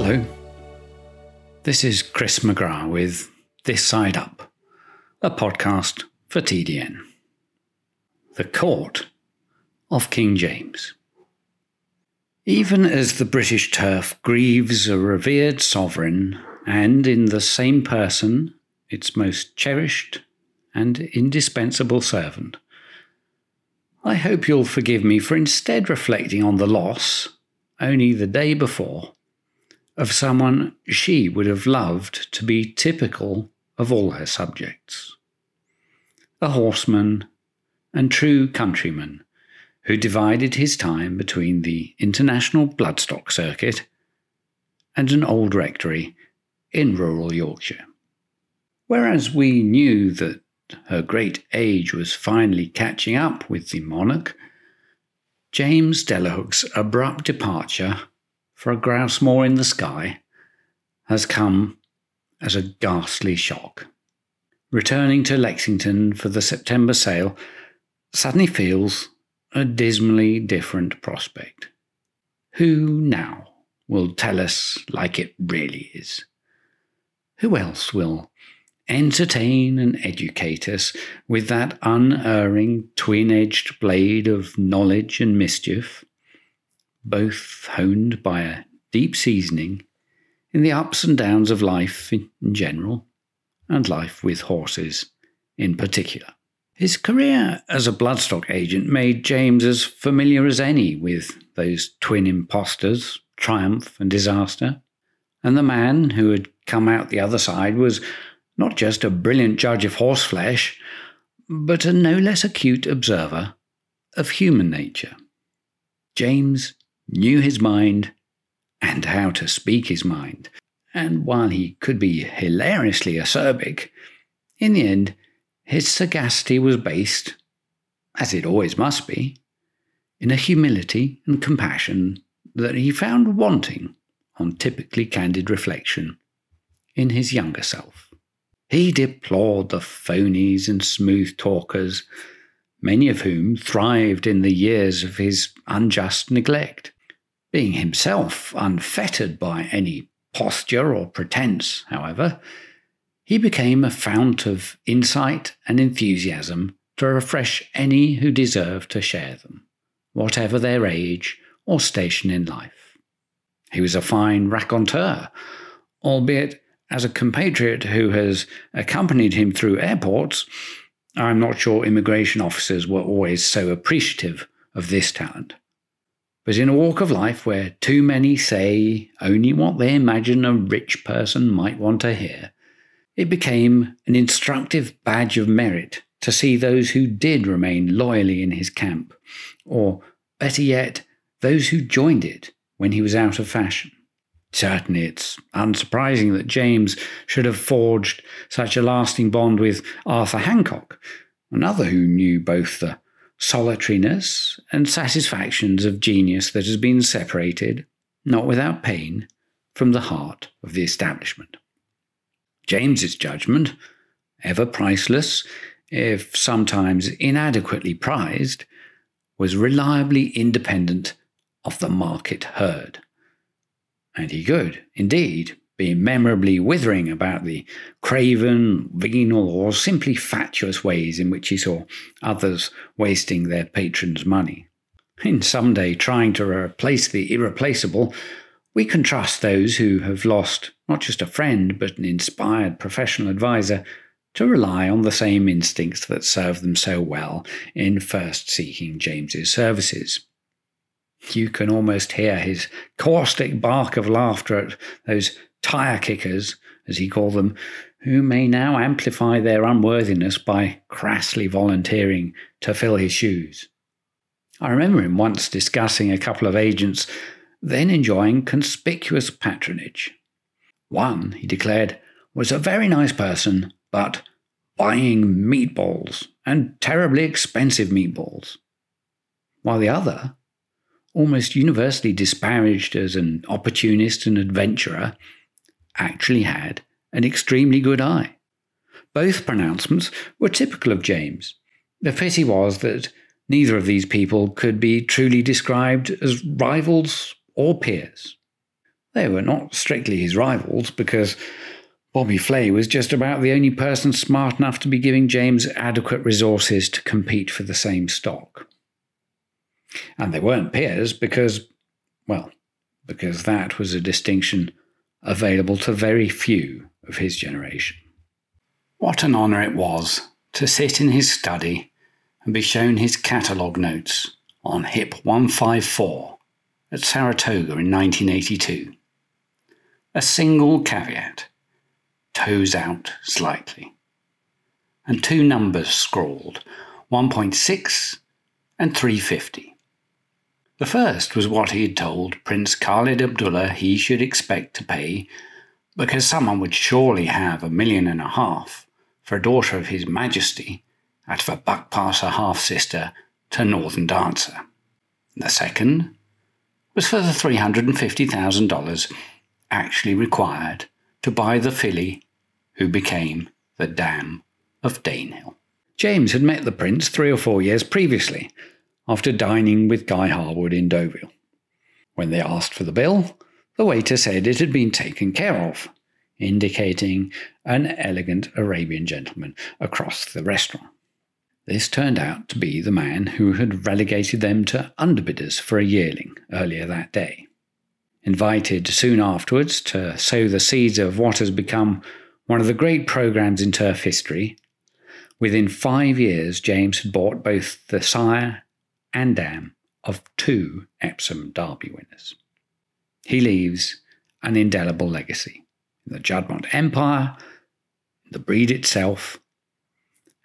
Hello. This is Chris McGrath with This Side Up, a podcast for TDN. The Court of King James. Even as the British turf grieves a revered sovereign, and in the same person its most cherished and indispensable servant, I hope you'll forgive me for instead reflecting on the loss, only the day before, of someone she would have loved to be typical of all her subjects. A horseman and true countryman who divided his time between the international bloodstock circuit and an old rectory in rural Yorkshire. Whereas we knew that her great age was finally catching up with the monarch, James Delahooke's abrupt departure for a grouse moor in the sky has come as a ghastly shock. Returning to Lexington for the September sale suddenly feels a dismally different prospect. Who now will tell us like it really is? Who else will entertain and educate us with that unerring twin edged blade of knowledge and mischief, both honed by a deep seasoning in the ups and downs of life in general, and life with horses in particular. His career as a bloodstock agent made James as familiar as any with those twin impostors, triumph and disaster. And the man who had come out the other side was not just a brilliant judge of horseflesh, but a no less acute observer of human nature. James knew his mind and how to speak his mind, and while he could be hilariously acerbic, in the end, his sagacity was based, as it always must be, in a humility and compassion that he found wanting on typically candid reflection in his younger self. He deplored the phonies and smooth talkers, many of whom thrived in the years of his unjust neglect. Being himself unfettered by any posture or pretense, however, he became a fount of insight and enthusiasm to refresh any who deserved to share them, whatever their age or station in life. He was a fine raconteur, albeit as a compatriot who has accompanied him through airports, I'm not sure immigration officers were always so appreciative of this talent. But in a walk of life where too many say only what they imagine a rich person might want to hear, it became an instructive badge of merit to see those who did remain loyally in his camp, or better yet, those who joined it when he was out of fashion. Certainly, it's unsurprising that James should have forged such a lasting bond with Arthur Hancock, another who knew both the solitariness and satisfactions of genius that has been separated, not without pain, from the heart of the establishment. James's judgment, ever priceless, if sometimes inadequately prized, was reliably independent of the market herd. And he could, indeed, be memorably withering about the craven, venal, or simply fatuous ways in which he saw others wasting their patrons' money. In some day trying to replace the irreplaceable, we can trust those who have lost not just a friend, but an inspired professional adviser to rely on the same instincts that served them so well in first seeking James's services. You can almost hear his caustic bark of laughter at those tire kickers, as he called them, who may now amplify their unworthiness by crassly volunteering to fill his shoes. I remember him once discussing a couple of agents then enjoying conspicuous patronage. One, he declared, was a very nice person, but buying meatballs, and terribly expensive meatballs. While the other almost universally disparaged as an opportunist and adventurer, actually had an extremely good eye. Both pronouncements were typical of James. The pity was that neither of these people could be truly described as rivals or peers. They were not strictly his rivals because Bobby Flay was just about the only person smart enough to be giving James adequate resources to compete for the same stock. And they weren't peers because, well, because that was a distinction available to very few of his generation. What an honour it was to sit in his study and be shown his catalogue notes on HIP 154 at Saratoga in 1982. A single caveat toes out slightly, and two numbers scrawled 1.6 and 350. The first was what he had told Prince Khalid Abdullah he should expect to pay because someone would surely have a million and a half for a daughter of His Majesty out of a Buckpasser half sister to Northern Dancer. The second was for the $350,000 actually required to buy the filly who became the Dam of Danehill. James had met the prince three or four years previously, after dining with Guy Harwood in Deauville. When they asked for the bill, the waiter said it had been taken care of, indicating an elegant Arabian gentleman across the restaurant. This turned out to be the man who had relegated them to underbidders for a yearling earlier that day. Invited soon afterwards to sow the seeds of what has become one of the great programs in turf history, within five years, James had bought both the sire and dam of two Epsom Derby winners. He leaves an indelible legacy in the Juddmonte Empire, the breed itself,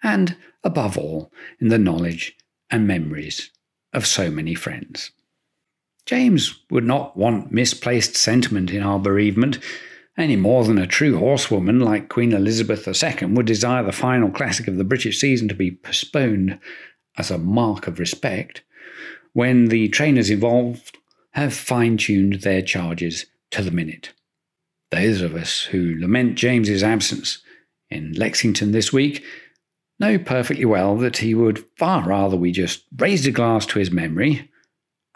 and, above all, in the knowledge and memories of so many friends. James would not want misplaced sentiment in our bereavement any more than a true horsewoman like Queen Elizabeth II would desire the final classic of the British season to be postponed as a mark of respect when the trainers involved have fine tuned their charges to the minute. Those of us who lament James's absence in Lexington this week know perfectly well that he would far rather we just raised a glass to his memory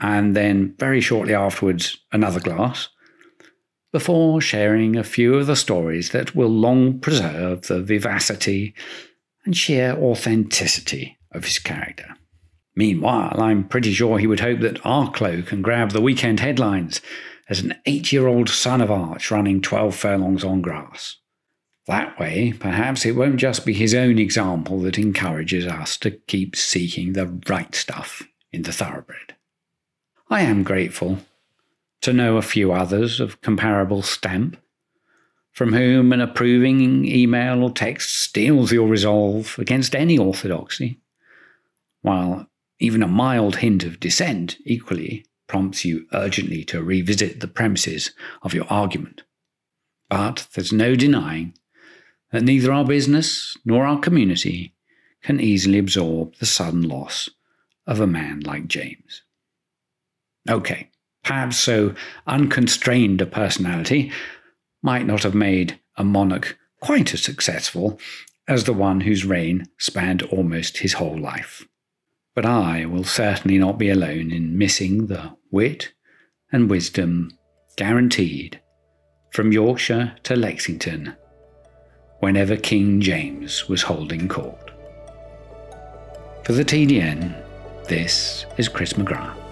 and then very shortly afterwards another glass before sharing a few of the stories that will long preserve the vivacity and sheer authenticity of his character. Meanwhile, I'm pretty sure he would hope that Arklow can grab the weekend headlines as an eight year old son of Arch running 12 furlongs on grass. That way, perhaps it won't just be his own example that encourages us to keep seeking the right stuff in the thoroughbred. I am grateful to know a few others of comparable stamp, from whom an approving email or text steals your resolve against any orthodoxy, while even a mild hint of dissent equally prompts you urgently to revisit the premises of your argument. But there's no denying that neither our business nor our community can easily absorb the sudden loss of a man like James. Okay, perhaps so unconstrained a personality might not have made a monarch quite as successful as the one whose reign spanned almost his whole life. But I will certainly not be alone in missing the wit and wisdom guaranteed from Yorkshire to Lexington whenever King James was holding court. For the TDN, this is Chris McGrath.